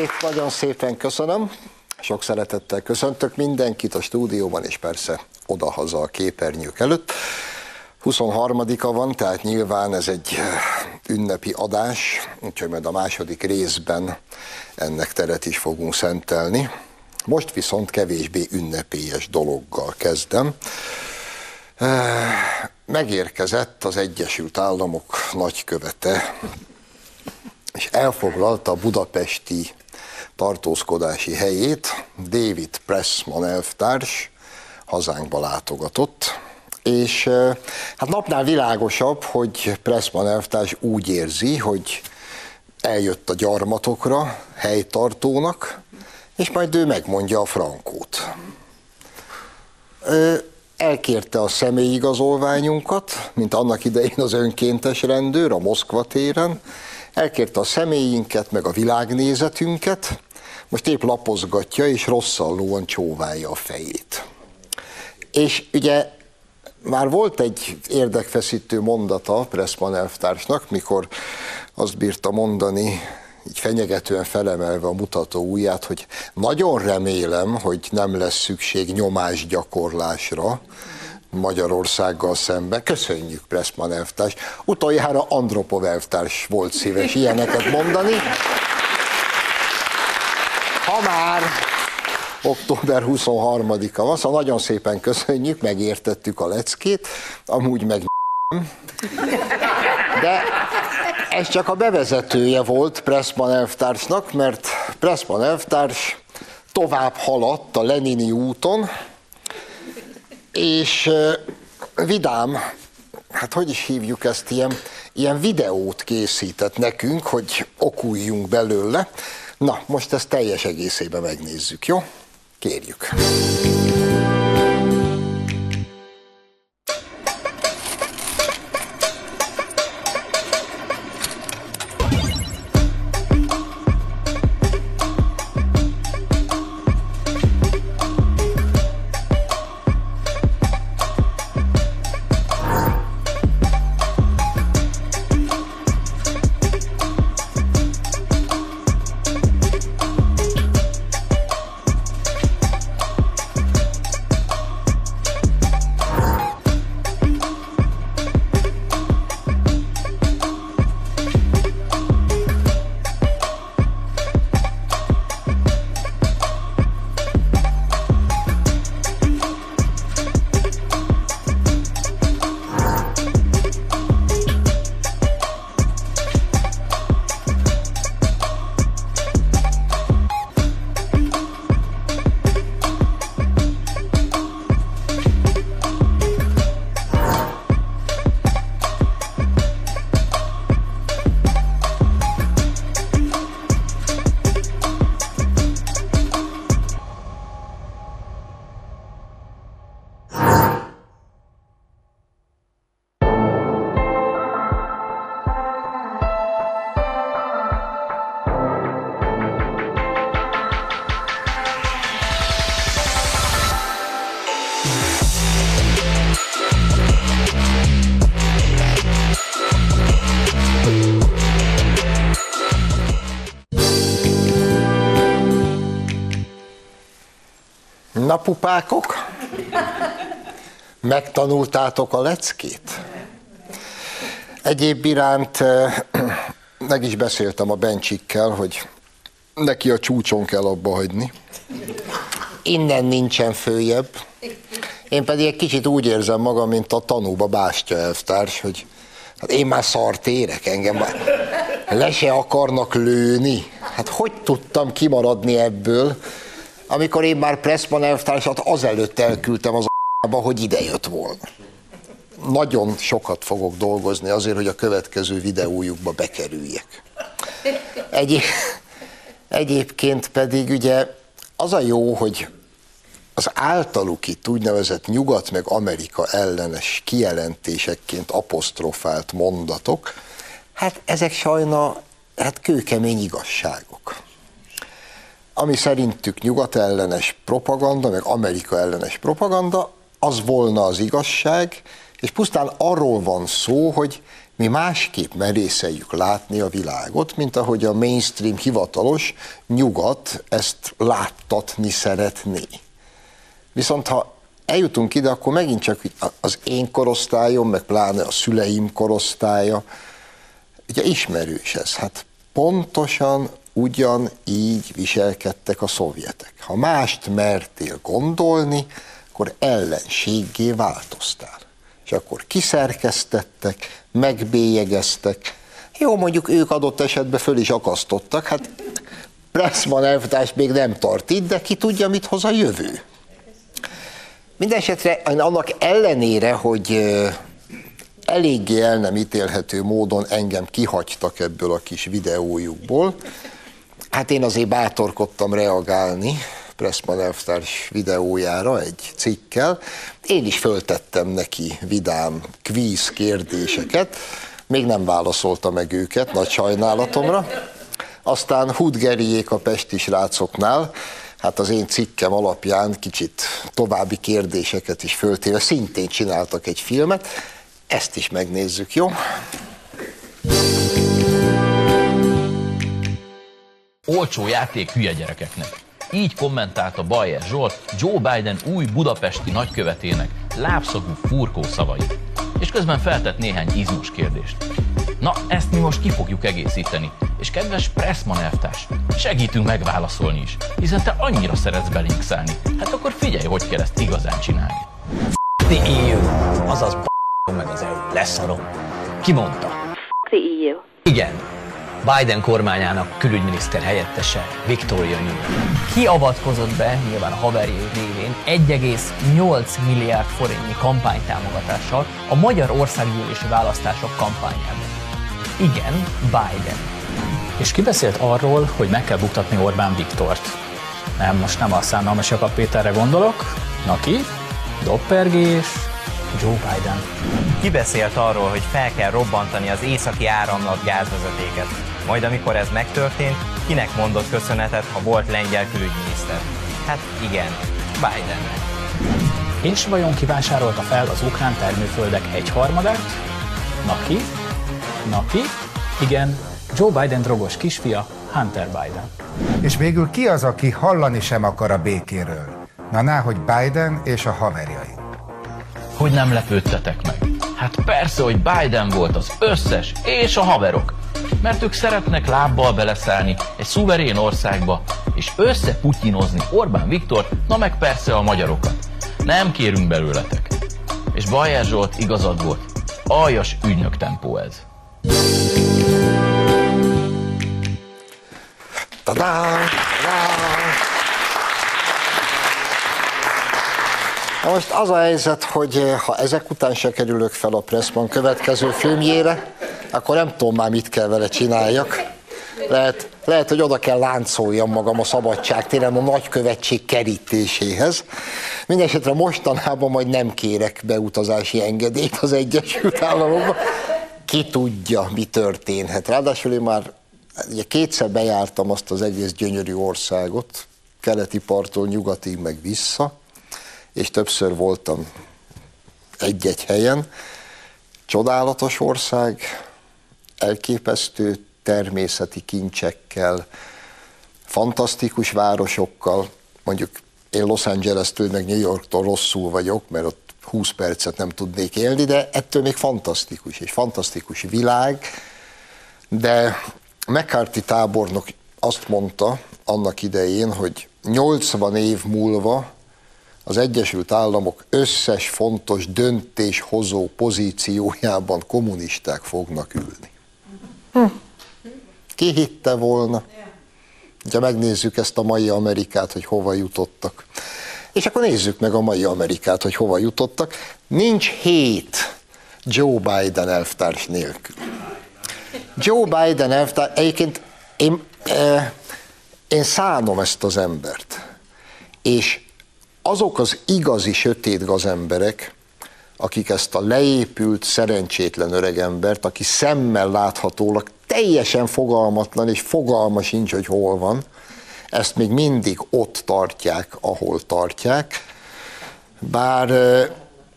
Estét, nagyon szépen köszönöm. Sok szeretettel köszöntök mindenkit a stúdióban, és persze odahaza a képernyők előtt. 23-a van, tehát nyilván ez egy ünnepi adás, úgyhogy majd a második részben ennek teret is fogunk szentelni. Most viszont kevésbé ünnepélyes dologgal kezdem. Megérkezett az Egyesült Államok nagykövete, és elfoglalta a budapesti tartózkodási helyét. David Pressman elvtárs hazánkba látogatott, és hát napnál világosabb, hogy Pressman elvtárs úgy érzi, hogy eljött a gyarmatokra helytartónak, és majd ő megmondja a frankót. Elkérte a személyigazolványunkat, mint annak idején az önkéntes rendőr a Moszkva téren, elkérte a személyinket, meg a világnézetünket, most épp lapozgatja, és rosszallóan csóválja a fejét. És ugye már volt egy érdekfeszítő mondata Pressman elvtársnak, mikor azt bírta mondani, így fenyegetően felemelve a mutató ujját, hogy nagyon remélem, hogy nem lesz szükség nyomásgyakorlásra Magyarországgal szemben. Köszönjük, Pressman elvtárs. Utoljára Andropov elvtárs volt szíves ilyeneket mondani. Ha már október 23-a van, szóval nagyon szépen köszönjük, megértettük a leckét, amúgy meg de ez csak a bevezetője volt Pressman elvtársnak, mert Pressman elvtárs tovább haladt a Lenini úton, és vidám, hát hogy is hívjuk ezt, ilyen, ilyen videót készített nekünk, hogy okuljunk belőle. Na, most ezt teljes egészében megnézzük, jó? Kérjük. Pupákok? Megtanultátok a leckét? Egyéb iránt meg is beszéltem a Bencsikkel, hogy neki a csúcson kell abba hagyni. Innen nincsen följebb. Én pedig egy kicsit úgy érzem magam, mint a tanúba Bástya elvtárs, hogy hát én már szart érek, engem már le se akarnak lőni. Hát hogy tudtam kimaradni ebből? Amikor én már Pressman elvtársat azelőtt elküldtem az a***ba, hogy ide jött volna. Nagyon sokat fogok dolgozni azért, hogy a következő videójukba bekerüljek. Egy, egyébként pedig ugye az a jó, hogy az általuk itt úgynevezett nyugat meg Amerika ellenes kijelentésekként apostrofált mondatok, hát ezek sajna hát kőkemény igazságok ami szerintük nyugat ellenes propaganda, meg Amerika ellenes propaganda, az volna az igazság, és pusztán arról van szó, hogy mi másképp merészeljük látni a világot, mint ahogy a mainstream hivatalos nyugat ezt láttatni szeretné. Viszont ha eljutunk ide, akkor megint csak az én korosztályom, meg pláne a szüleim korosztálya, ugye ismerős ez. Hát pontosan ugyan így viselkedtek a szovjetek. Ha mást mertél gondolni, akkor ellenséggé változtál. És akkor kiszerkesztettek, megbélyegeztek. Jó, mondjuk ők adott esetben föl is akasztottak, hát Pressman elvtárs még nem tart itt, de ki tudja, mit hoz a jövő. Mindenesetre annak ellenére, hogy eléggé el nem ítélhető módon engem kihagytak ebből a kis videójukból, hát én azért bátorkodtam reagálni Pressman elvtárs videójára egy cikkel. Én is föltettem neki vidám kvíz kérdéseket, még nem válaszolta meg őket, nagy sajnálatomra. Aztán Hudgeriék a Pesti srácoknál hát az én cikkem alapján kicsit további kérdéseket is föltéve, szintén csináltak egy filmet, ezt is megnézzük, jó? Olcsó játék hülye gyerekeknek. Így kommentálta Bayer Zsolt Joe Biden új budapesti nagykövetének lábszagú furkó szavai. És közben feltett néhány izmus kérdést. Na, ezt mi most ki fogjuk egészíteni. És kedves Pressman elvtárs, segítünk megválaszolni is, hiszen te annyira szeretsz belénk szállni. Hát akkor figyelj, hogy kell ezt igazán csinálni. The EU, azaz meg az EU, leszarom. Ki mondta? The EU. Igen, Biden kormányának külügyminiszter helyettese Victoria Nuland. Ki avatkozott be, nyilván a haverjai révén, 1,8 milliárd forintnyi kampánytámogatással a magyar országgyűlési választások kampányában? Igen, Biden. És ki beszélt arról, hogy meg kell buktatni Orbán Viktort? Nem, most nem a szánalmas Jakab Péterre gondolok. Naki, Doppergés, Joe Biden. Ki beszélt arról, hogy fel kell robbantani az északi áramlat gázvezetéket? Majd amikor ez megtörtént, kinek mondott köszönetet, ha volt lengyel külügyminiszter? Hát igen, Bidennek. És vajon kivásárolta fel az ukrán termőföldek egyharmadát? Naki? Naki? Igen, Joe Biden drogos kisfia, Hunter Biden. És végül ki az, aki hallani sem akar a békéről? Na, ná, hogy Biden és a haverjai. Hogy nem lepődtetek meg? Hát persze, hogy Biden volt az összes, és a haverok. Mert ők szeretnek lábbal beleszállni egy szuverén országba, és összeputyinozni Orbán Viktor, na meg persze a magyarokat. Nem kérünk belőletek. És Bajer Zsolt igazad volt. Aljas ügynök tempó ez. Tadá! Na most az a helyzet, hogy eh, ha ezek után se kerülök fel a Pressman következő filmjére, akkor nem tudom már mit kell vele csináljak. Lehet, lehet, hogy oda kell láncoljam magam a szabadságtéren a nagykövetség kerítéséhez. Mindenesetre mostanában majd nem kérek beutazási engedélyt az Egyesült Államokba. Ki tudja, mi történhet. Ráadásul én már ugye kétszer bejártam azt az egész gyönyörű országot, keleti parttól nyugatig meg vissza, és többször voltam egy-egy helyen. Csodálatos ország, elképesztő természeti kincsekkel, fantasztikus városokkal, mondjuk én Los Angeles-től meg New Yorktól rosszul vagyok, mert ott 20 percet nem tudnék élni, de ettől még fantasztikus, és fantasztikus világ, de McCarthy tábornok azt mondta annak idején, hogy 80 év múlva az Egyesült Államok összes fontos döntéshozó pozíciójában kommunisták fognak ülni. Hm. Ki hitte volna? Ugye megnézzük ezt a mai Amerikát, hogy hova jutottak. És akkor nézzük meg a mai Amerikát, hogy hova jutottak. Nincs hét Joe Biden elvtárs nélkül. Joe Biden elvtárs, egyébként én, eh, én szánom ezt az embert. És azok az igazi sötét gazemberek, akik ezt a leépült, szerencsétlen öregembert, aki szemmel láthatólag teljesen fogalmatlan, és fogalma sincs, hogy hol van, ezt még mindig ott tartják, ahol tartják. Bár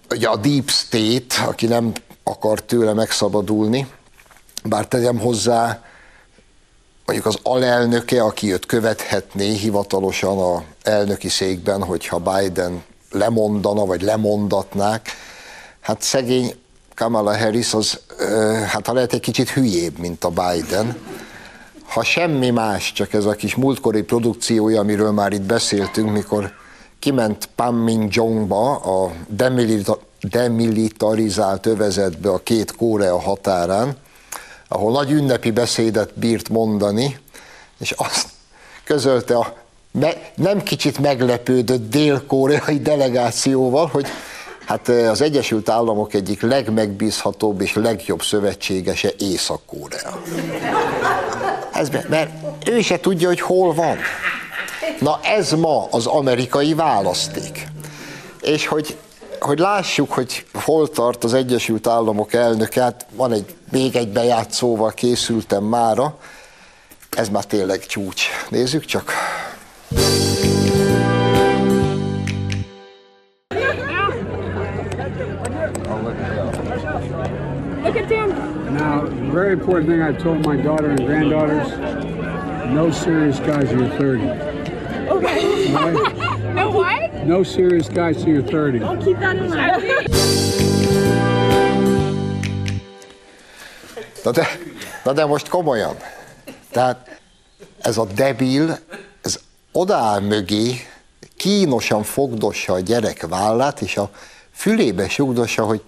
ugye a Deep State, aki nem akar tőle megszabadulni, bár tegyem hozzá, mondjuk az alelnöke, aki őt követhetné hivatalosan a elnöki székben, hogyha Biden lemondana, vagy lemondatnák, hát szegény Kamala Harris az, hát ha lehet egy kicsit hülyébb, mint a Biden. Ha semmi más, csak ez a kis múltkori produkciója, amiről már itt beszéltünk, mikor kiment Panmunjomba, a demilitarizált övezetbe a két Korea határán, ahol nagy ünnepi beszédet bírt mondani, és azt közölte a nem kicsit meglepődött dél-koreai delegációval, hogy hát az Egyesült Államok egyik legmegbízhatóbb és legjobb szövetségese Észak-Korea. Ez, mert ő se tudja, hogy hol van. Na ez ma az amerikai választék. És hogy, hogy lássuk, hogy hol tart az Egyesült Államok elnöke, hát van egy, még egy bejátszóval készültem mára, ez már tényleg csúcs. Nézzük csak. Now, very important thing I told my daughter and granddaughters, no serious guys till you're 30. Okay. No what? No serious guys till you're 30. I'll keep that in mind. Na de, na de most komolyan. Tehát ez a debil, ez odaáll mögé, kínosan fogdossa a gyerek vállát, és a fülébe sugdossa, hogy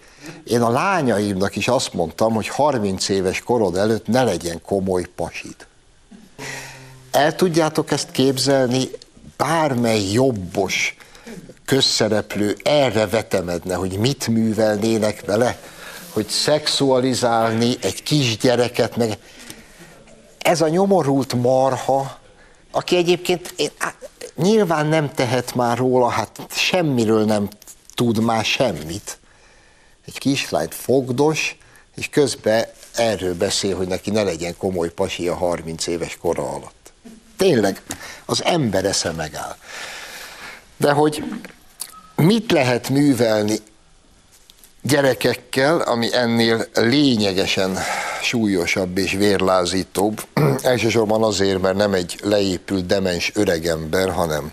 én a lányaimnak is azt mondtam, hogy 30 éves korod előtt ne legyen komoly pasid. El tudjátok ezt képzelni, bármely jobbos közszereplő erre vetemedne, hogy mit művelnének vele, hogy szexualizálni egy kisgyereket, meg ez a nyomorult marha, aki egyébként én, nyilván nem tehet már róla, hát semmiről nem tud már semmit. Egy kislányt fogdos, és közben erről beszél, hogy neki ne legyen komoly pasi a 30 éves kora alatt. Tényleg, az ember esze megáll. De hogy mit lehet művelni gyerekekkel, ami ennél lényegesen súlyosabb és vérlázítóbb, elsősorban azért, mert nem egy leépült demens öregember, hanem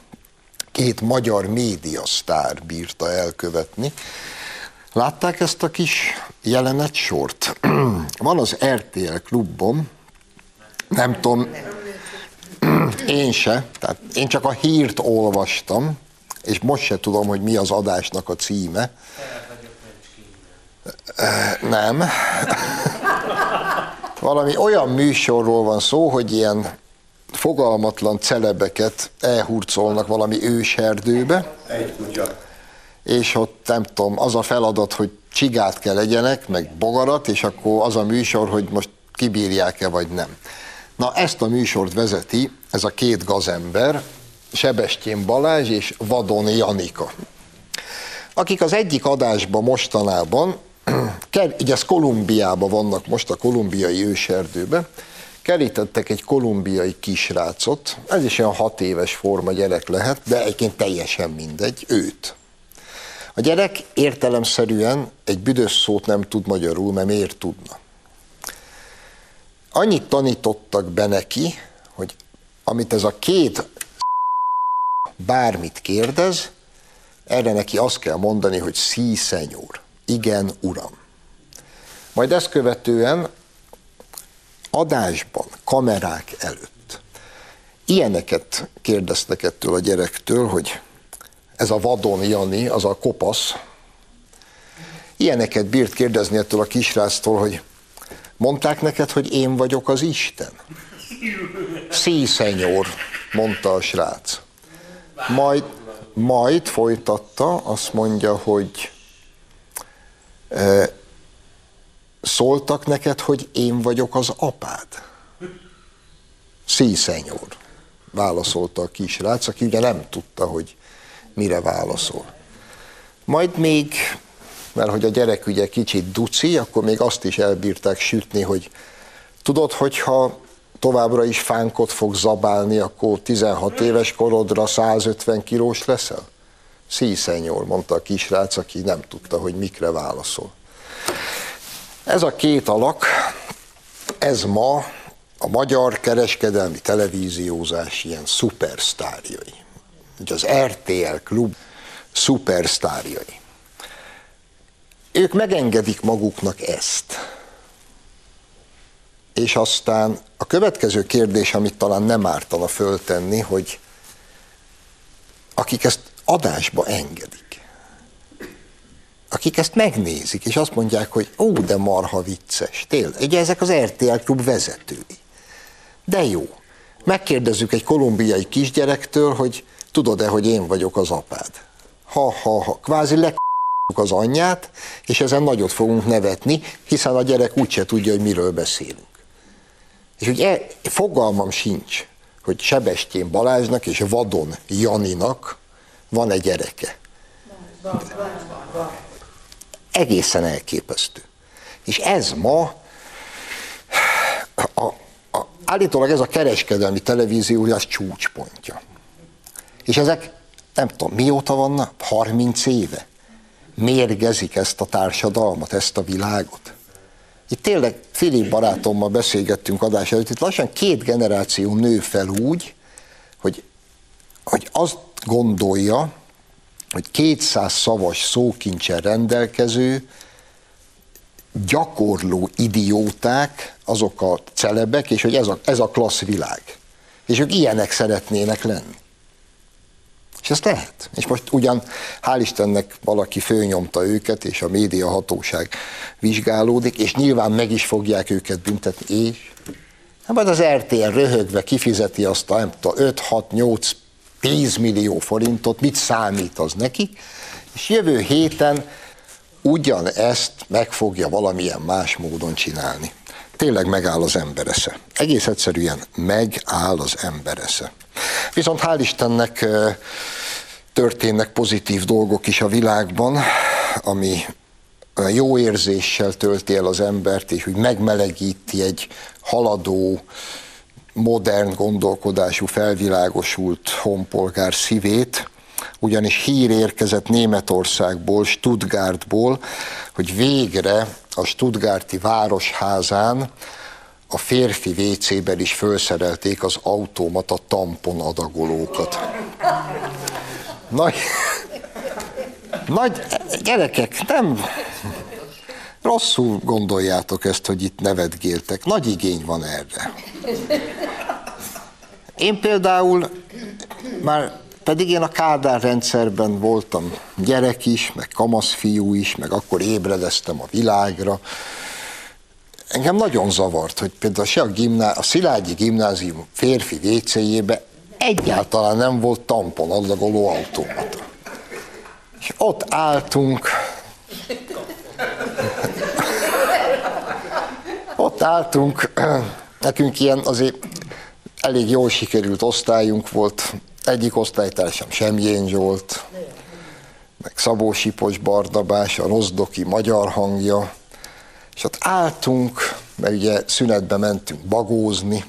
két magyar médiasztár bírta elkövetni. Látták ezt a kis jelenet sort? Van az RTL klubom, nem tudom, én se, tehát én csak a hírt olvastam, és most se tudom, hogy mi az adásnak a címe. Nem. Valami olyan műsorról van szó, hogy ilyen fogalmatlan celebeket elhurcolnak valami őserdőbe. Egy kutya. És ott nem tudom, az a feladat, hogy csigát kell legyenek, meg bogarat, és akkor az a műsor, hogy most kibírják-e vagy nem. Na ezt a műsort vezeti ez a két gazember, Sebestyén Balázs és Vadon Janika, akik az egyik adásban mostanában, ugye ez Kolumbiában vannak most a kolumbiai őserdőbe, kerítettek egy kolumbiai kisrácot, ez is olyan hat éves forma gyerek lehet, de egyébként teljesen mindegy, őt. A gyerek értelemszerűen egy büdös szót nem tud magyarul, mert miért tudna? Annyit tanítottak be neki, hogy amit ez a két bármit kérdez, erre neki azt kell mondani, hogy sí, szenyor. Igen, uram. Majd ezt követően adásban, kamerák előtt. Ilyeneket kérdeztek ettől a gyerektől, hogy ez a vadon Jani, az a kopasz, ilyeneket bírt kérdezni ettől a kisráctól, hogy mondták neked, hogy én vagyok az Isten? Szenyor, mondta a srác. Majd, majd folytatta, azt mondja, hogy e, szóltak neked, hogy én vagyok az apád? Szí, szenyor, válaszolta a kisrác, aki ugye nem tudta, hogy mire válaszol. Majd még, mert hogy a gyerek ugye kicsit duci, akkor még azt is elbírták sütni, hogy tudod, hogyha továbbra is fánkot fog zabálni, akkor 16 éves korodra 150 kilós leszel? Szí, szenyor, mondta a kisrác, aki nem tudta, hogy mikre válaszol. Ez a két alak, ez ma a magyar kereskedelmi televíziózás ilyen szupersztárjai. Ugye az RTL klub szupersztárjai. Ők megengedik maguknak ezt. És aztán a következő kérdés, amit talán nem ártana föltenni, hogy akik ezt adásba engedik, akik ezt megnézik, és azt mondják, hogy ó, de marha vicces, tényleg. Ugye ezek az RTL klub vezetői. De jó. Megkérdezzük egy kolumbiai kisgyerektől, hogy tudod-e, hogy én vagyok az apád. Ha, ha, ha. Kvázi le az anyját, és ezen nagyot fogunk nevetni, hiszen a gyerek úgyse tudja, hogy miről beszélünk. És ugye fogalmam sincs, hogy Sebestyén Balázsnak és Vadon Janinak van egy gyereke. Egészen elképesztő. És ez ma, a, a, állítólag ez a kereskedelmi televízió az csúcspontja. És ezek, nem tudom, mióta vannak? 30 éve? Mérgezik ezt a társadalmat, ezt a világot? Itt tényleg Filip barátommal beszélgettünk adás előtt, itt lassan két generáció nő fel úgy, hogy, hogy azt gondolja, hogy 200 szavas szókincsen rendelkező, gyakorló idióták, azok a celebek, és hogy ez a, ez a klassz világ. És ők ilyenek szeretnének lenni. És ezt lehet. És most ugyan, hál' Istennek valaki főnyomta őket, és a média hatóság vizsgálódik, és nyilván meg is fogják őket büntetni, és hát majd az RTL röhögve kifizeti azt a, nem tudom, 5, 6, 8, 10 millió forintot, mit számít az neki, és jövő héten ugyanezt meg fogja valamilyen más módon csinálni. Tényleg megáll az ember esze. Egész egyszerűen megáll az ember esze. Viszont hál' Istennek történnek pozitív dolgok is a világban, ami jó érzéssel tölti el az embert, és úgy megmelegíti egy haladó, modern gondolkodású, felvilágosult honpolgár szívét, ugyanis hír érkezett Németországból, Stuttgartból, hogy végre a Stuttgarti városházán a férfi WC-ben is felszerelték az automata tampon adagolókat. Nagy, nagy gyerekek, nem rosszul gondoljátok ezt, hogy itt nevetgéltek. Nagy igény van erre. Én például már pedig én a Kádár rendszerben voltam gyerek is, meg kamaszfiú is, meg akkor ébredeztem a világra. Engem nagyon zavart, hogy például se a, gimná, a Szilágyi gimnázium férfi wc egyáltalán nem volt tampon adagoló automata. És ott álltunk, ott álltunk, nekünk ilyen azért elég jól sikerült osztályunk volt, egyik osztálytársam Semjén Zsolt, meg Szabó Sipos Bardabás, a Rozdoki magyar hangja, és ott álltunk, mert ugye szünetbe mentünk bagózni,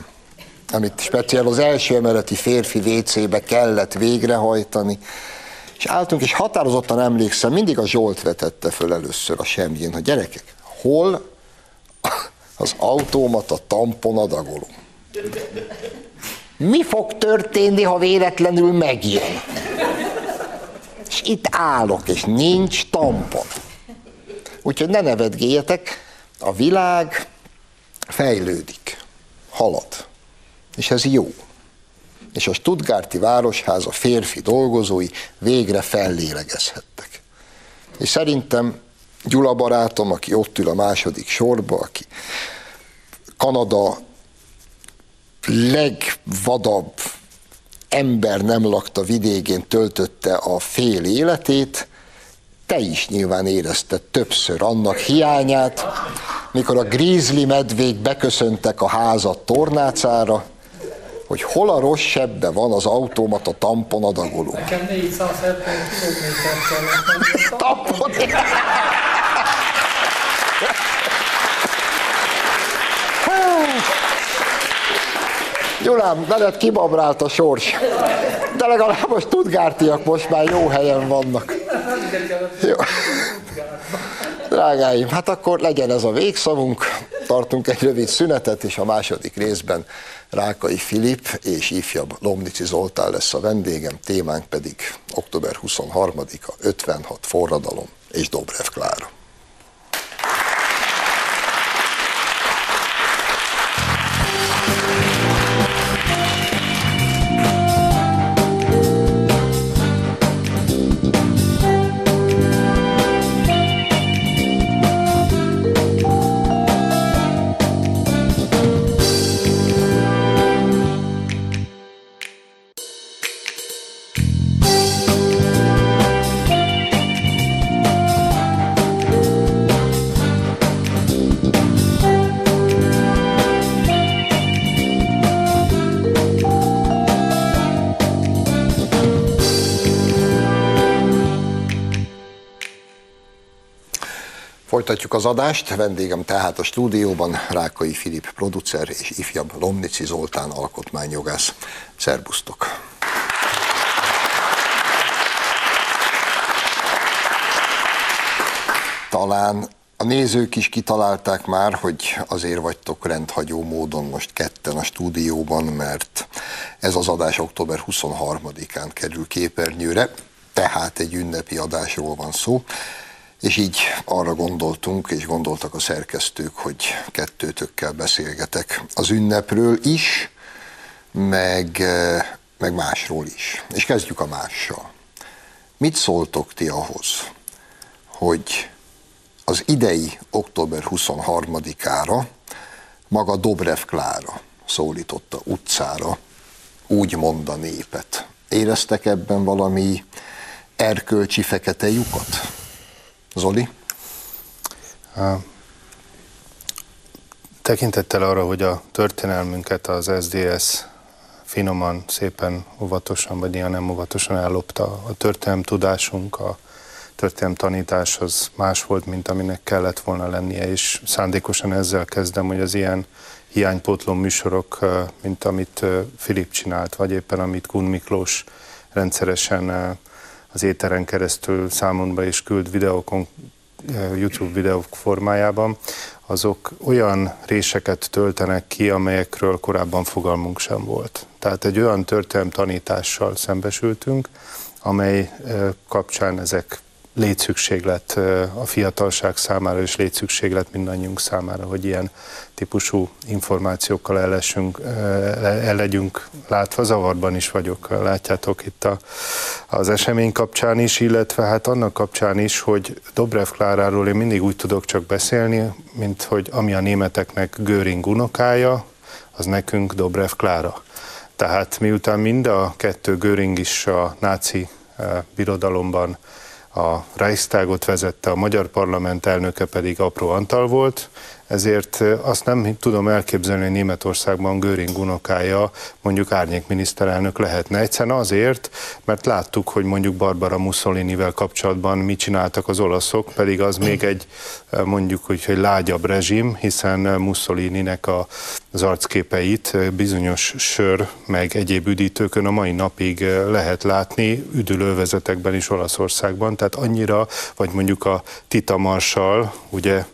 amit speciál az első emeleti férfi WC-be kellett végrehajtani, és álltunk, és határozottan emlékszem, mindig a Zsolt vetette föl először a semjén, hogy gyerekek, hol az automata tampon adagoló? Mi fog történni, ha véletlenül megjön? És itt állok, és nincs tampon. Úgyhogy ne nevetgéljetek, a világ fejlődik, halad. És ez jó. És a Stuttgarti Városháza férfi dolgozói végre fellélegezhettek. És szerintem Gyula barátom, aki ott ül a második sorba, aki Kanada legvadabb ember nem lakta vidékén töltötte a fél életét, te is nyilván érezted többször annak hiányát, mikor a grizzly medvék beköszöntek a házat tornácára, hogy hol a rossz sebbe van az automata tampon adagoló. Nekem 470 kilométert kellett. Tampon! Gyulám, veled kibabrált a sors. De legalább a Stuttgartiak most már jó helyen vannak. Jó. Drágáim, hát akkor legyen ez a végszavunk, tartunk egy rövid szünetet, és a második részben Rákai Filip és ifjabb Lomnici Zoltán lesz a vendégem, témánk pedig október 23-a, 56 forradalom és Dobrev Klára. Folytatjuk az adást, vendégem tehát a stúdióban Rákai Filip producer és ifjabb Lomnici Zoltán alkotmányjogász. Szerbusztok! Talán a nézők is kitalálták már, hogy azért vagytok rendhagyó módon most ketten a stúdióban, mert ez az adás október 23-án kerül képernyőre, tehát egy ünnepi adásról van szó. És így arra gondoltunk, és gondoltak a szerkesztők, hogy kettőtökkel beszélgetek az ünnepről is, meg, meg másról is. És kezdjük a mással. Mit szóltok ti ahhoz, hogy az idei október 23-ára maga Dobrev Klára szólította utcára, úgy a népet. Éreztek ebben valami erkölcsi fekete lyukat? Zoli? Tekintettel arra, hogy a történelmünket az SDS finoman, szépen, óvatosan, vagy ilyen nem óvatosan ellopta. A történelem a történelem tanítás az más volt, mint aminek kellett volna lennie, és szándékosan ezzel kezdem, hogy az ilyen hiánypótló műsorok, mint amit Filip csinált, vagy éppen amit Kun Miklós rendszeresen az éteren keresztül számomra is küld videókon, eh, YouTube videók formájában, azok olyan réseket töltenek ki, amelyekről korábban fogalmunk sem volt. Tehát egy olyan történelem tanítással szembesültünk, amely eh, kapcsán ezek létszükséglet a fiatalság számára, és létszükséglet mindannyiunk számára, hogy ilyen típusú információkkal el, lessünk, el legyünk látva. Zavarban is vagyok, látjátok itt a, az esemény kapcsán is, illetve hát annak kapcsán is, hogy Dobrev Kláráról én mindig úgy tudok csak beszélni, mint hogy ami a németeknek Göring unokája, az nekünk Dobrev Klára. Tehát miután mind a kettő Göring is a náci birodalomban a Reichstagot vezette, a magyar parlament elnöke pedig Apró Antal volt, ezért azt nem tudom elképzelni, hogy Németországban Göring unokája mondjuk árnyék miniszterelnök lehetne. Egyszerűen azért, mert láttuk, hogy mondjuk Barbara Mussolinivel kapcsolatban mit csináltak az olaszok, pedig az még egy mondjuk úgy, hogy lágyabb rezsim, hiszen Mussolininek a, az arcképeit bizonyos sör, meg egyéb üdítőkön a mai napig lehet látni, üdülővezetekben is Olaszországban, tehát annyira, vagy mondjuk a Tita Marshall, ugye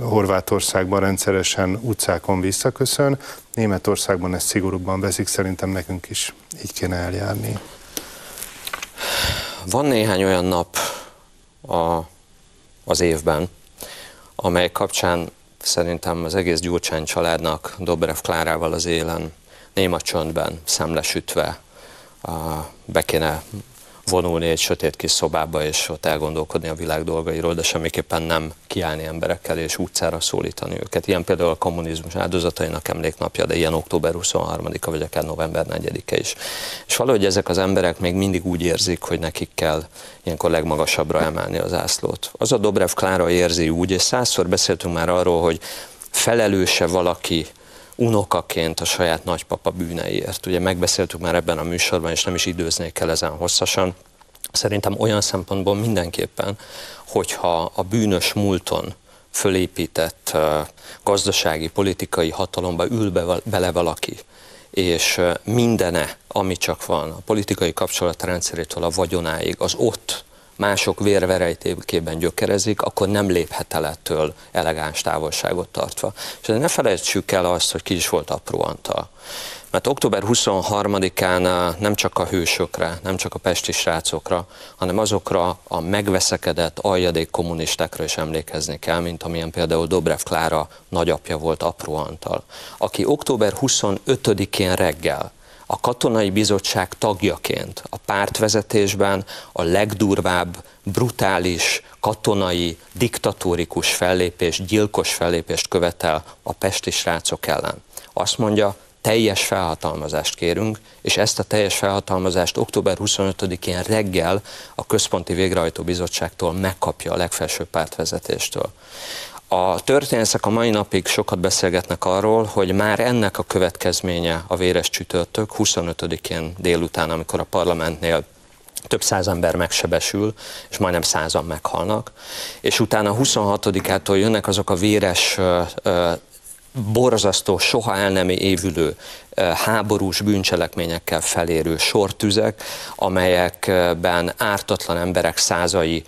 Horvátországban rendszeresen utcákon visszaköszön, Németországban ezt szigorúbban veszik, szerintem nekünk is így kéne eljárni. Van néhány olyan nap a, az évben, amely kapcsán szerintem az egész Gyurcsány családnak Dobrev Klárával az élen néma csöndben, szemlesütve be kéne vonulni egy sötét kis szobába, és ott elgondolkodni a világ dolgairól, de semmiképpen nem kiállni emberekkel és utcára szólítani őket. Ilyen például a kommunizmus áldozatainak emléknapja, de ilyen október 23-a, vagy akár november 4-e is. És valahogy ezek az emberek még mindig úgy érzik, hogy nekik kell ilyenkor legmagasabbra emelni az ászlót. Az a Dobrev Klára érzi úgy, és százszor beszéltünk már arról, hogy felelőse valaki unokaként a saját nagypapa bűneiért. Ugye megbeszéltük már ebben a műsorban, és nem is időznék el ezen hosszasan. Szerintem olyan szempontból mindenképpen, hogyha a bűnös múlton fölépített gazdasági, politikai hatalomba ül be, bele valaki, és mindene, ami csak van, a politikai kapcsolatrendszerétől a vagyonáig, az ott mások vérverejtékében gyökerezik, akkor nem léphet el ettől elegáns távolságot tartva. És ne felejtsük el azt, hogy ki is volt apró Antal. Mert október 23-án nem csak a hősökre, nem csak a pesti srácokra, hanem azokra a megveszekedett aljadék kommunistákra is emlékezni kell, mint amilyen például Dobrev Klára nagyapja volt Apró Antal, aki október 25-én reggel a katonai bizottság tagjaként a pártvezetésben a legdurvább, brutális, katonai, diktatórikus fellépés, gyilkos fellépést követel a pesti srácok ellen. Azt mondja, teljes felhatalmazást kérünk, és ezt a teljes felhatalmazást október 25-én reggel a Központi Végrehajtó Bizottságtól megkapja a legfelsőbb pártvezetéstől. A történészek a mai napig sokat beszélgetnek arról, hogy már ennek a következménye a véres csütörtök 25-én délután, amikor a parlamentnél több száz ember megsebesül, és majdnem százan meghalnak, és utána 26-ától jönnek azok a véres borzasztó, soha el nem évülő háborús bűncselekményekkel felérő sortüzek, amelyekben ártatlan emberek százai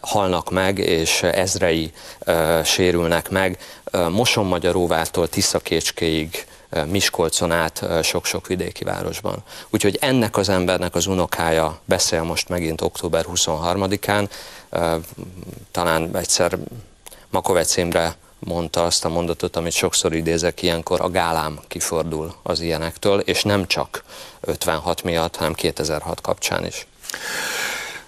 halnak meg, és ezrei sérülnek meg. Mosonmagyaróvától Tiszakécskéig Miskolcon át sok-sok vidéki városban. Úgyhogy ennek az embernek az unokája beszél most megint október 23-án, talán egyszer Makovec Imre mondta azt a mondatot, amit sokszor idézek ilyenkor, a gálám kifordul az ilyenektől, és nem csak 56 miatt, hanem 2006 kapcsán is.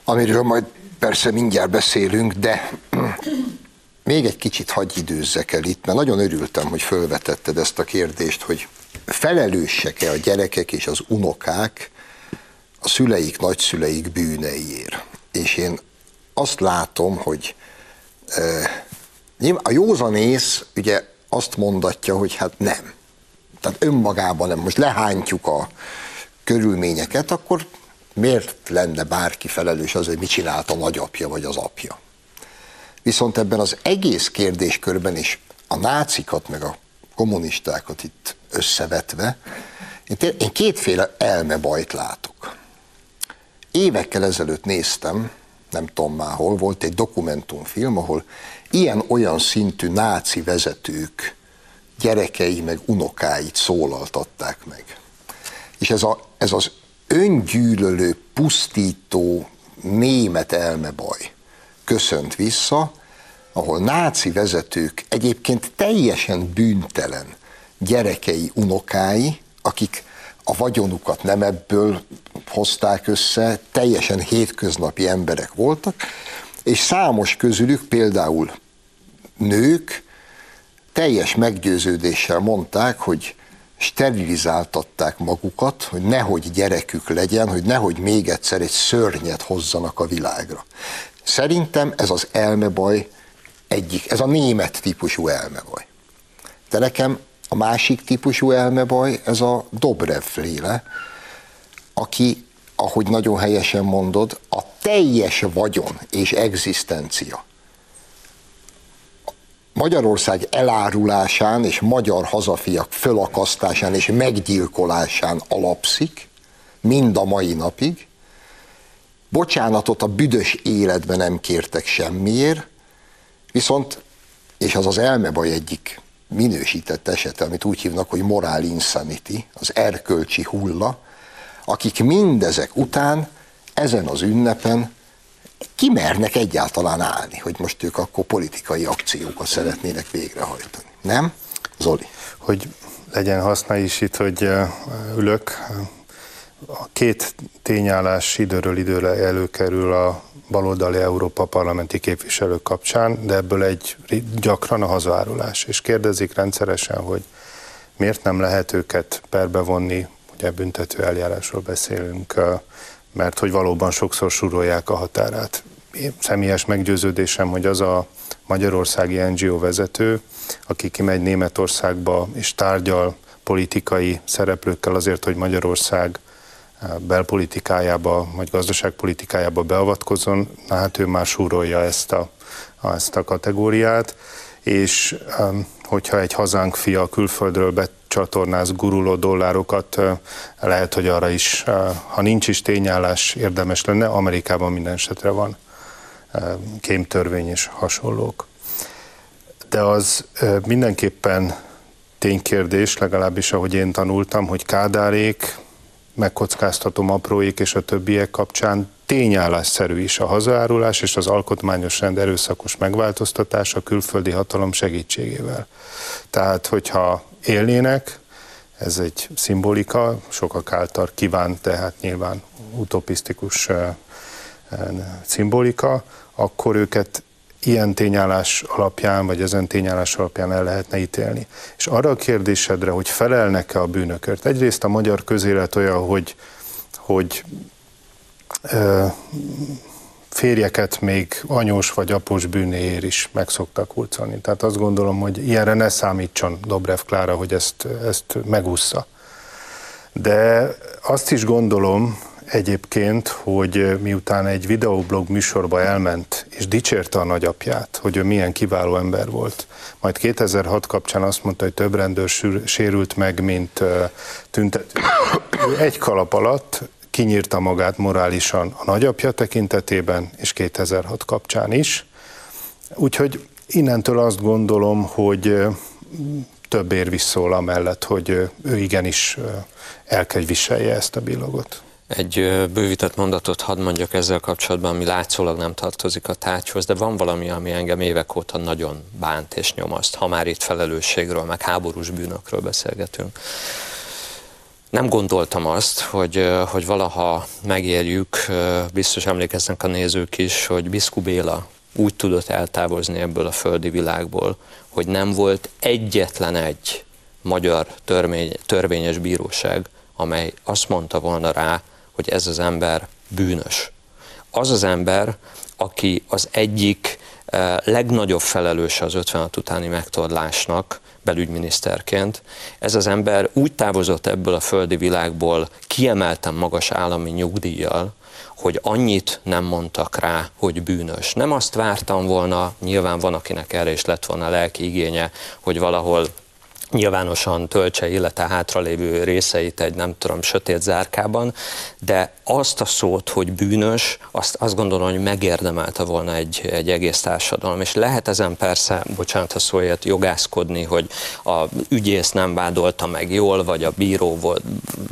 Amiről majd persze mindjárt beszélünk, de még egy kicsit hagy időzzek el itt, mert nagyon örültem, hogy felvetetted ezt a kérdést, hogy felelősek-e a gyerekek és az unokák a szüleik, nagyszüleik bűneiért. És én azt látom, hogy a józanész ugye azt mondatja, hogy hát nem. Tehát önmagában nem. Most lehántjuk a körülményeket, akkor miért lenne bárki felelős az, hogy mit csinált a nagyapja vagy az apja? Viszont ebben az egész kérdéskörben is a nácikat meg a kommunistákat itt összevetve, én, én kétféle elmebajt látok. Évekkel ezelőtt néztem, nem tudom már hol, volt egy dokumentumfilm, ahol ilyen-olyan szintű náci vezetők gyerekei meg unokáit szólaltatták meg. És ez, a, ez az öngyűlölő, pusztító német elmebaj köszönt vissza, ahol náci vezetők egyébként teljesen bűntelen gyerekei, unokái, akik a vagyonukat nem ebből hozták össze, teljesen hétköznapi emberek voltak, és számos közülük például nők teljes meggyőződéssel mondták, hogy sterilizáltatták magukat, hogy nehogy gyerekük legyen, hogy nehogy még egyszer egy szörnyet hozzanak a világra. Szerintem ez az elmebaj egyik, ez a német típusú elmebaj. De nekem a másik típusú elmebaj, ez a Dobrev féle, aki, ahogy nagyon helyesen mondod, a teljes vagyon és egzisztencia Magyarország elárulásán és magyar hazafiak fölakasztásán és meggyilkolásán alapszik, mind a mai napig. Bocsánatot a büdös életben nem kértek semmiért, viszont, és az az elmebaj egyik minősített esete, amit úgy hívnak, hogy moral insanity, az erkölcsi hulla, akik mindezek után ezen az ünnepen kimernek egyáltalán állni, hogy most ők akkor politikai akciókat szeretnének végrehajtani. Nem? Zoli. Hogy legyen haszna is itt, hogy ülök. A két tényállás időről időre előkerül a baloldali Európa parlamenti képviselők kapcsán, de ebből egy gyakran a hazárulás. És kérdezik rendszeresen, hogy miért nem lehet őket perbe vonni, ugye büntető eljárásról beszélünk, mert hogy valóban sokszor surolják a határát. Én személyes meggyőződésem, hogy az a magyarországi NGO vezető, aki kimegy Németországba és tárgyal politikai szereplőkkel azért, hogy Magyarország eh, belpolitikájába, vagy gazdaságpolitikájába beavatkozzon, na hát ő már súrolja ezt a, ezt a kategóriát, és hogyha egy hazánk fia külföldről csatornáz guruló dollárokat, lehet, hogy arra is, ha nincs is tényállás, érdemes lenne, Amerikában minden esetre van kémtörvény és hasonlók. De az mindenképpen ténykérdés, legalábbis ahogy én tanultam, hogy Kádárék, megkockáztatom apróik és a többiek kapcsán tényállásszerű is a hazaárulás és az alkotmányos rend erőszakos megváltoztatása külföldi hatalom segítségével. Tehát, hogyha élnének, ez egy szimbolika, sokak által kívánt, tehát nyilván utopisztikus szimbolika, akkor őket ilyen tényállás alapján, vagy ezen tényállás alapján el lehetne ítélni. És arra a kérdésedre, hogy felelnek-e a bűnökért. Egyrészt a magyar közélet olyan, hogy, hogy férjeket még anyós vagy após bűnéért is meg szoktak hurcolni. Tehát azt gondolom, hogy ilyenre ne számítson Dobrev Klára, hogy ezt, ezt megúszza. De azt is gondolom, egyébként, hogy miután egy videoblog műsorba elment, és dicsérte a nagyapját, hogy ő milyen kiváló ember volt, majd 2006 kapcsán azt mondta, hogy több rendőr sérült meg, mint tüntető. egy kalap alatt kinyírta magát morálisan a nagyapja tekintetében, és 2006 kapcsán is. Úgyhogy innentől azt gondolom, hogy több érv is szól amellett, hogy ő igenis el kell viselje ezt a bilogot. Egy bővített mondatot hadd mondjak ezzel kapcsolatban, ami látszólag nem tartozik a tárgyhoz, de van valami, ami engem évek óta nagyon bánt és nyomaszt, ha már itt felelősségről, meg háborús bűnökről beszélgetünk. Nem gondoltam azt, hogy, hogy valaha megérjük, biztos emlékeznek a nézők is, hogy Biszku Béla úgy tudott eltávozni ebből a földi világból, hogy nem volt egyetlen egy magyar törvény, törvényes bíróság, amely azt mondta volna rá, hogy ez az ember bűnös. Az az ember, aki az egyik legnagyobb felelős az 56 utáni megtorlásnak, belügyminiszterként. Ez az ember úgy távozott ebből a földi világból kiemelten magas állami nyugdíjjal, hogy annyit nem mondtak rá, hogy bűnös. Nem azt vártam volna, nyilván van, akinek erre is lett volna lelki igénye, hogy valahol nyilvánosan töltse élete hátralévő részeit egy nem tudom, sötét zárkában, de azt a szót, hogy bűnös, azt, azt gondolom, hogy megérdemelte volna egy, egy egész társadalom. És lehet ezen persze, bocsánat a szóért, jogászkodni, hogy a ügyész nem vádolta meg jól, vagy a bíró volt,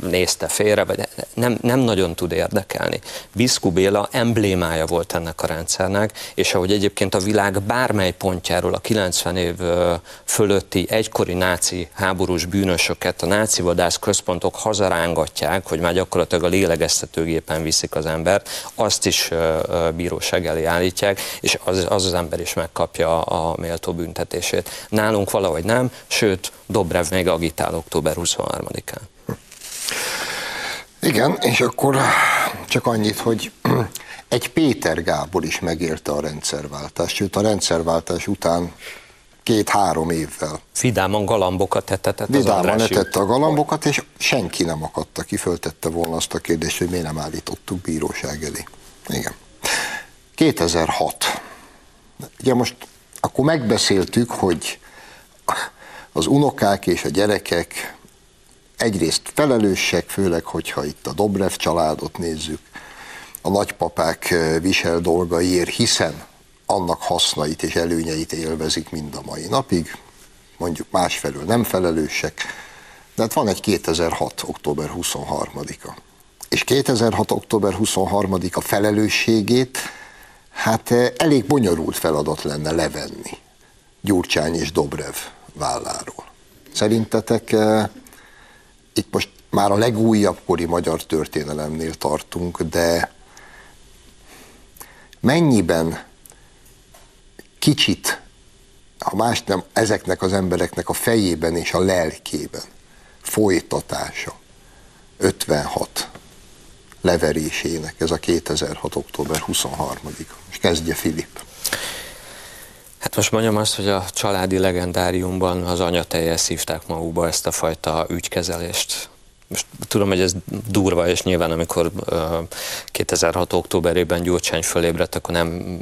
nézte félre, vagy nem, nem nagyon tud érdekelni. Biszku Béla emblémája volt ennek a rendszernek, és ahogy egyébként a világ bármely pontjáról a 90 év fölötti egykori náci háborús bűnösöket a náci vadász központok hazarángatják, hogy már gyakorlatilag a lélegeztető repülőgépen viszik az embert, azt is bíróság elé állítják, és az az, az ember is megkapja a méltó büntetését. Nálunk valahogy nem, sőt, Dobrev még agitál október 23-án. Igen, és akkor csak annyit, hogy egy Péter Gábor is megérte a rendszerváltást, sőt a rendszerváltás után két-három évvel. Vidáman galambokat etetett Vidáman etette a galambokat, és senki nem akadta ki, föltette volna azt a kérdést, hogy miért nem állítottuk bíróság elé. Igen. 2006. Ugye most akkor megbeszéltük, hogy az unokák és a gyerekek egyrészt felelősek, főleg, hogyha itt a Dobrev családot nézzük, a nagypapák visel dolgaiért, hiszen annak hasznait és előnyeit élvezik mind a mai napig, mondjuk másfelől nem felelősek, de hát van egy 2006. október 23-a. És 2006. október 23-a felelősségét hát eh, elég bonyolult feladat lenne levenni Gyurcsány és Dobrev válláról. Szerintetek eh, itt most már a legújabb kori magyar történelemnél tartunk, de mennyiben kicsit, ha más nem, ezeknek az embereknek a fejében és a lelkében folytatása 56 leverésének, ez a 2006. október 23-a. És kezdje Filip. Hát most mondjam azt, hogy a családi legendáriumban az anyateljes szívták magukba ezt a fajta ügykezelést. Most tudom, hogy ez durva, és nyilván amikor 2006. októberében Gyurcsány fölébredt, akkor nem,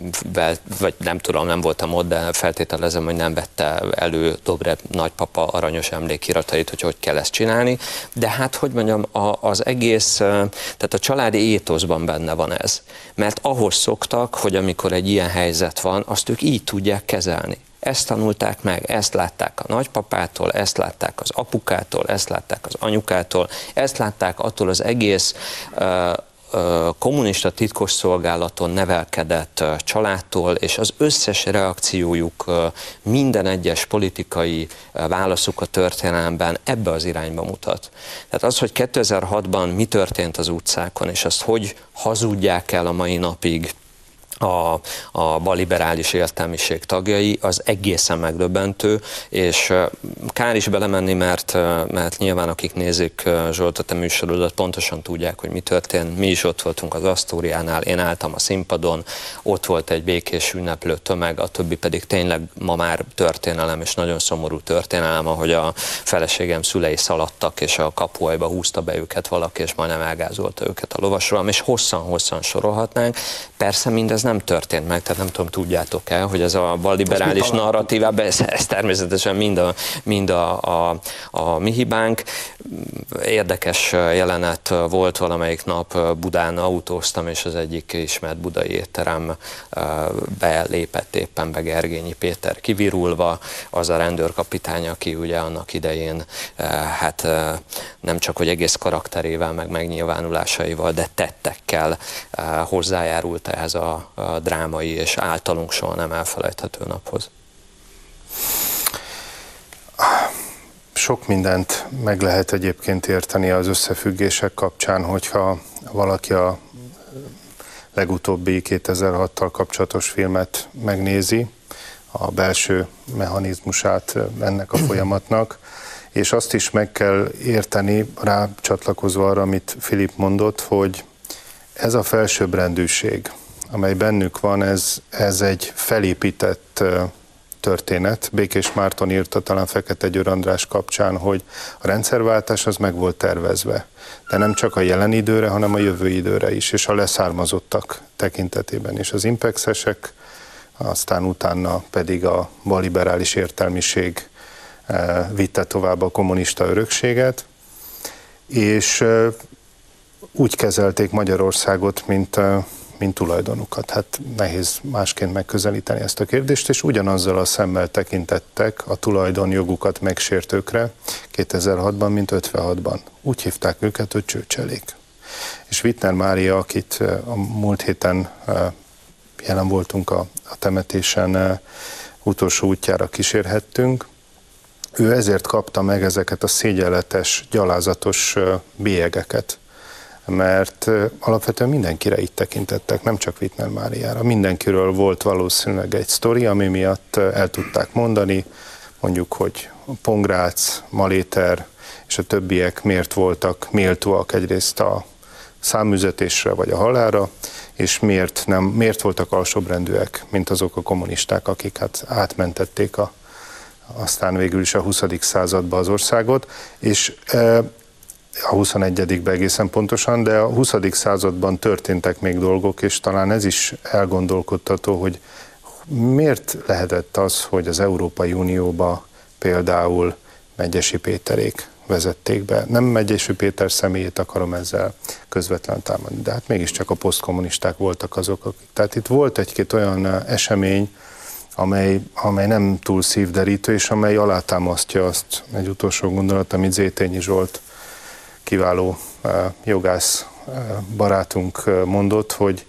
vagy nem tudom, nem voltam ott, de feltételezem, hogy nem vette elő Dobrev nagypapa aranyos emlékiratait, hogy hogy kell ezt csinálni. De hát, hogy mondjam, az egész, tehát a családi étoszban benne van ez. Mert ahhoz szoktak, hogy amikor egy ilyen helyzet van, azt ők így tudják kezelni. Ezt tanulták meg, ezt látták a nagypapától, ezt látták az apukától, ezt látták az anyukától, ezt látták attól az egész uh, kommunista titkosszolgálaton nevelkedett családtól, és az összes reakciójuk, minden egyes politikai válaszuk a történelemben ebbe az irányba mutat. Tehát az, hogy 2006-ban mi történt az utcákon, és azt hogy hazudják el a mai napig, a, a baliberális értelmiség tagjai, az egészen megdöbbentő, és kár is belemenni, mert, mert nyilván akik nézik Zsolt a te műsorodat, pontosan tudják, hogy mi történt. Mi is ott voltunk az Asztóriánál, én álltam a színpadon, ott volt egy békés ünneplő tömeg, a többi pedig tényleg ma már történelem, és nagyon szomorú történelem, ahogy a feleségem szülei szaladtak, és a kapuajba húzta be őket valaki, és majdnem elgázolta őket a lovasról, és hosszan-hosszan sorolhatnánk. Persze mindez nem történt meg, tehát nem tudom, tudjátok-e, hogy ez a balliberális narratívában, ez, ez természetesen mind a, mind a, a, a mi hibánk. Érdekes jelenet volt valamelyik nap Budán autóztam, és az egyik ismert budai étterem belépett éppen be Gergényi Péter kivirulva, az a rendőrkapitány, aki ugye annak idején hát nem csak hogy egész karakterével, meg megnyilvánulásaival, de tettekkel hozzájárult ehhez a, a drámai és általunk soha nem elfelejthető naphoz. Sok mindent meg lehet egyébként érteni az összefüggések kapcsán, hogyha valaki a legutóbbi 2006-tal kapcsolatos filmet megnézi, a belső mechanizmusát ennek a folyamatnak, és azt is meg kell érteni, rá csatlakozva arra, amit Filip mondott, hogy ez a felsőbbrendűség, amely bennük van, ez, ez egy felépített történet. Békés Márton írta talán Fekete Győr András kapcsán, hogy a rendszerváltás az meg volt tervezve. De nem csak a jelen időre, hanem a jövő időre is, és a leszármazottak tekintetében is. Az impexesek, aztán utána pedig a baliberális értelmiség vitte tovább a kommunista örökséget, és úgy kezelték Magyarországot, mint mint tulajdonukat. Hát nehéz másként megközelíteni ezt a kérdést, és ugyanazzal a szemmel tekintettek a tulajdonjogukat megsértőkre 2006-ban, mint 56-ban. Úgy hívták őket, hogy csőcselék. És Wittner Mária, akit a múlt héten jelen voltunk a, a temetésen, utolsó útjára kísérhettünk, ő ezért kapta meg ezeket a szégyenletes, gyalázatos bélyegeket mert alapvetően mindenkire itt tekintettek, nem csak Wittner Máriára. Mindenkiről volt valószínűleg egy sztori, ami miatt el tudták mondani, mondjuk, hogy Pongrác, Maléter és a többiek miért voltak méltóak egyrészt a számüzetésre vagy a halára, és miért, nem, miért voltak alsóbrendűek, mint azok a kommunisták, akik hát átmentették a, aztán végül is a 20. századba az országot, és a 21-ben egészen pontosan, de a 20. században történtek még dolgok, és talán ez is elgondolkodtató, hogy miért lehetett az, hogy az Európai Unióba például Megyesi Péterék vezették be. Nem Megyesi Péter személyét akarom ezzel közvetlenül támadni, de hát mégiscsak a posztkommunisták voltak azok, akik. Tehát itt volt egy-két olyan esemény, amely, amely nem túl szívderítő, és amely alátámasztja azt egy utolsó gondolat, amit Zétényi Zsolt kiváló jogász barátunk mondott, hogy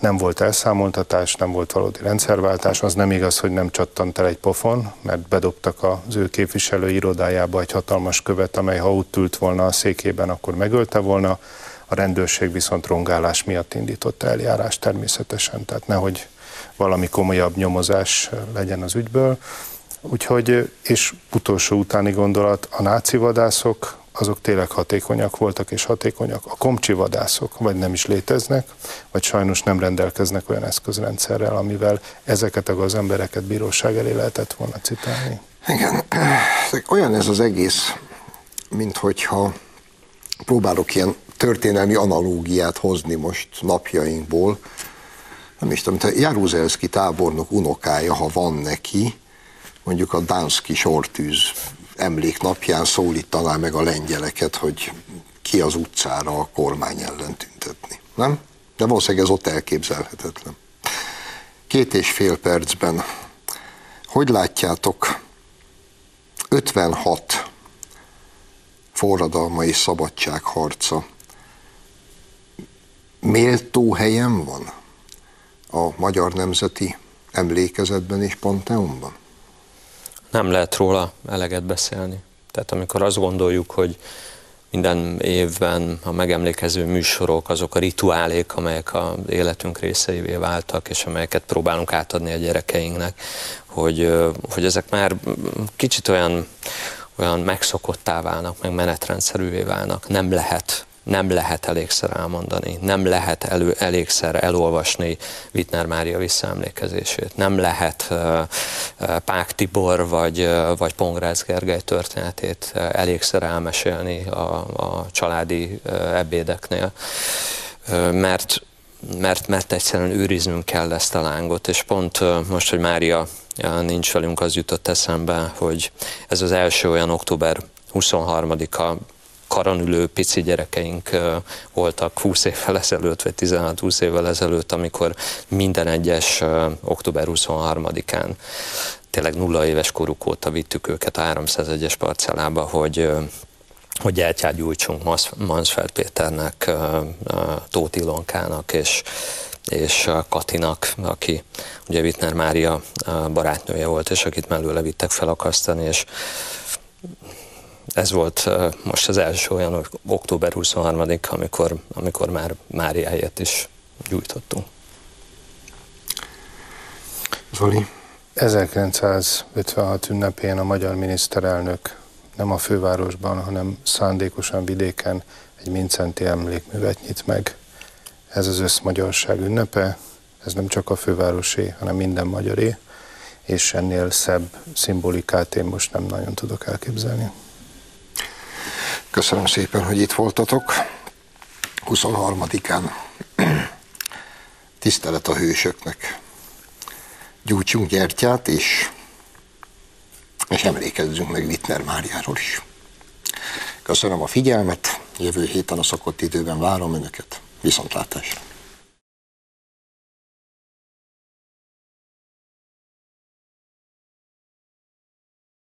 nem volt elszámoltatás, nem volt valódi rendszerváltás, az nem igaz, hogy nem csattant el egy pofon, mert bedobtak az ő képviselő irodájába egy hatalmas követ, amely ha ott ült volna a székében, akkor megölte volna, a rendőrség viszont rongálás miatt indított eljárás természetesen, tehát nehogy valami komolyabb nyomozás legyen az ügyből. Úgyhogy, és utolsó utáni gondolat, a náci vadászok azok tényleg hatékonyak voltak és hatékonyak. A komcsi vadászok vagy nem is léteznek, vagy sajnos nem rendelkeznek olyan eszközrendszerrel, amivel ezeket az embereket bíróság elé lehetett volna citálni. Igen, olyan ez az egész, mint hogyha próbálok ilyen történelmi analógiát hozni most napjainkból. Nem is tudom, Jaruzelszki tábornok unokája, ha van neki, mondjuk a Dánszki sortűz emléknapján szólítaná meg a lengyeleket, hogy ki az utcára a kormány ellen tüntetni. Nem? De valószínűleg ez ott elképzelhetetlen. Két és fél percben. Hogy látjátok, 56 forradalma és szabadságharca méltó helyen van a Magyar Nemzeti Emlékezetben és Panteonban? Nem lehet róla eleget beszélni. Tehát amikor azt gondoljuk, hogy minden évben a megemlékező műsorok, azok a rituálék, amelyek az életünk részeivé váltak, és amelyeket próbálunk átadni a gyerekeinknek, hogy, hogy ezek már kicsit olyan, olyan megszokottá válnak, meg menetrendszerűvé válnak. Nem lehet nem lehet elégszer elmondani, nem lehet elő, elégszer elolvasni Wittner Mária visszaemlékezését, nem lehet uh, Pák Tibor vagy, uh, vagy Pongrász Gergely történetét uh, elégszer elmesélni a, a családi uh, ebédeknél, uh, mert mert, mert egyszerűen őriznünk kell ezt a lángot, és pont uh, most, hogy Mária nincs velünk, az jutott eszembe, hogy ez az első olyan október 23-a karon ülő pici gyerekeink voltak 20 évvel ezelőtt, vagy 16-20 évvel ezelőtt, amikor minden egyes október 23-án tényleg nulla éves koruk óta vittük őket a 301-es parcellába, hogy hogy gyertyát gyújtsunk Mansfeld Péternek, Tóth Ilonkának és, és Katinak, aki ugye Wittner Mária barátnője volt, és akit mellőle vittek felakasztani, és ez volt most az első olyan október 23 amikor, amikor már Mária helyett is gyújtottunk. Zoli? 1956 ünnepén a magyar miniszterelnök nem a fővárosban, hanem szándékosan vidéken egy Mincenti emlékművet nyit meg. Ez az összmagyarság ünnepe, ez nem csak a fővárosé, hanem minden magyaré, és ennél szebb szimbolikát én most nem nagyon tudok elképzelni. Köszönöm szépen, hogy itt voltatok. 23-án tisztelet a hősöknek. Gyújtsunk gyertyát, és, és emlékezzünk meg Wittner Máriáról is. Köszönöm a figyelmet, jövő héten a szokott időben várom Önöket. Viszontlátásra!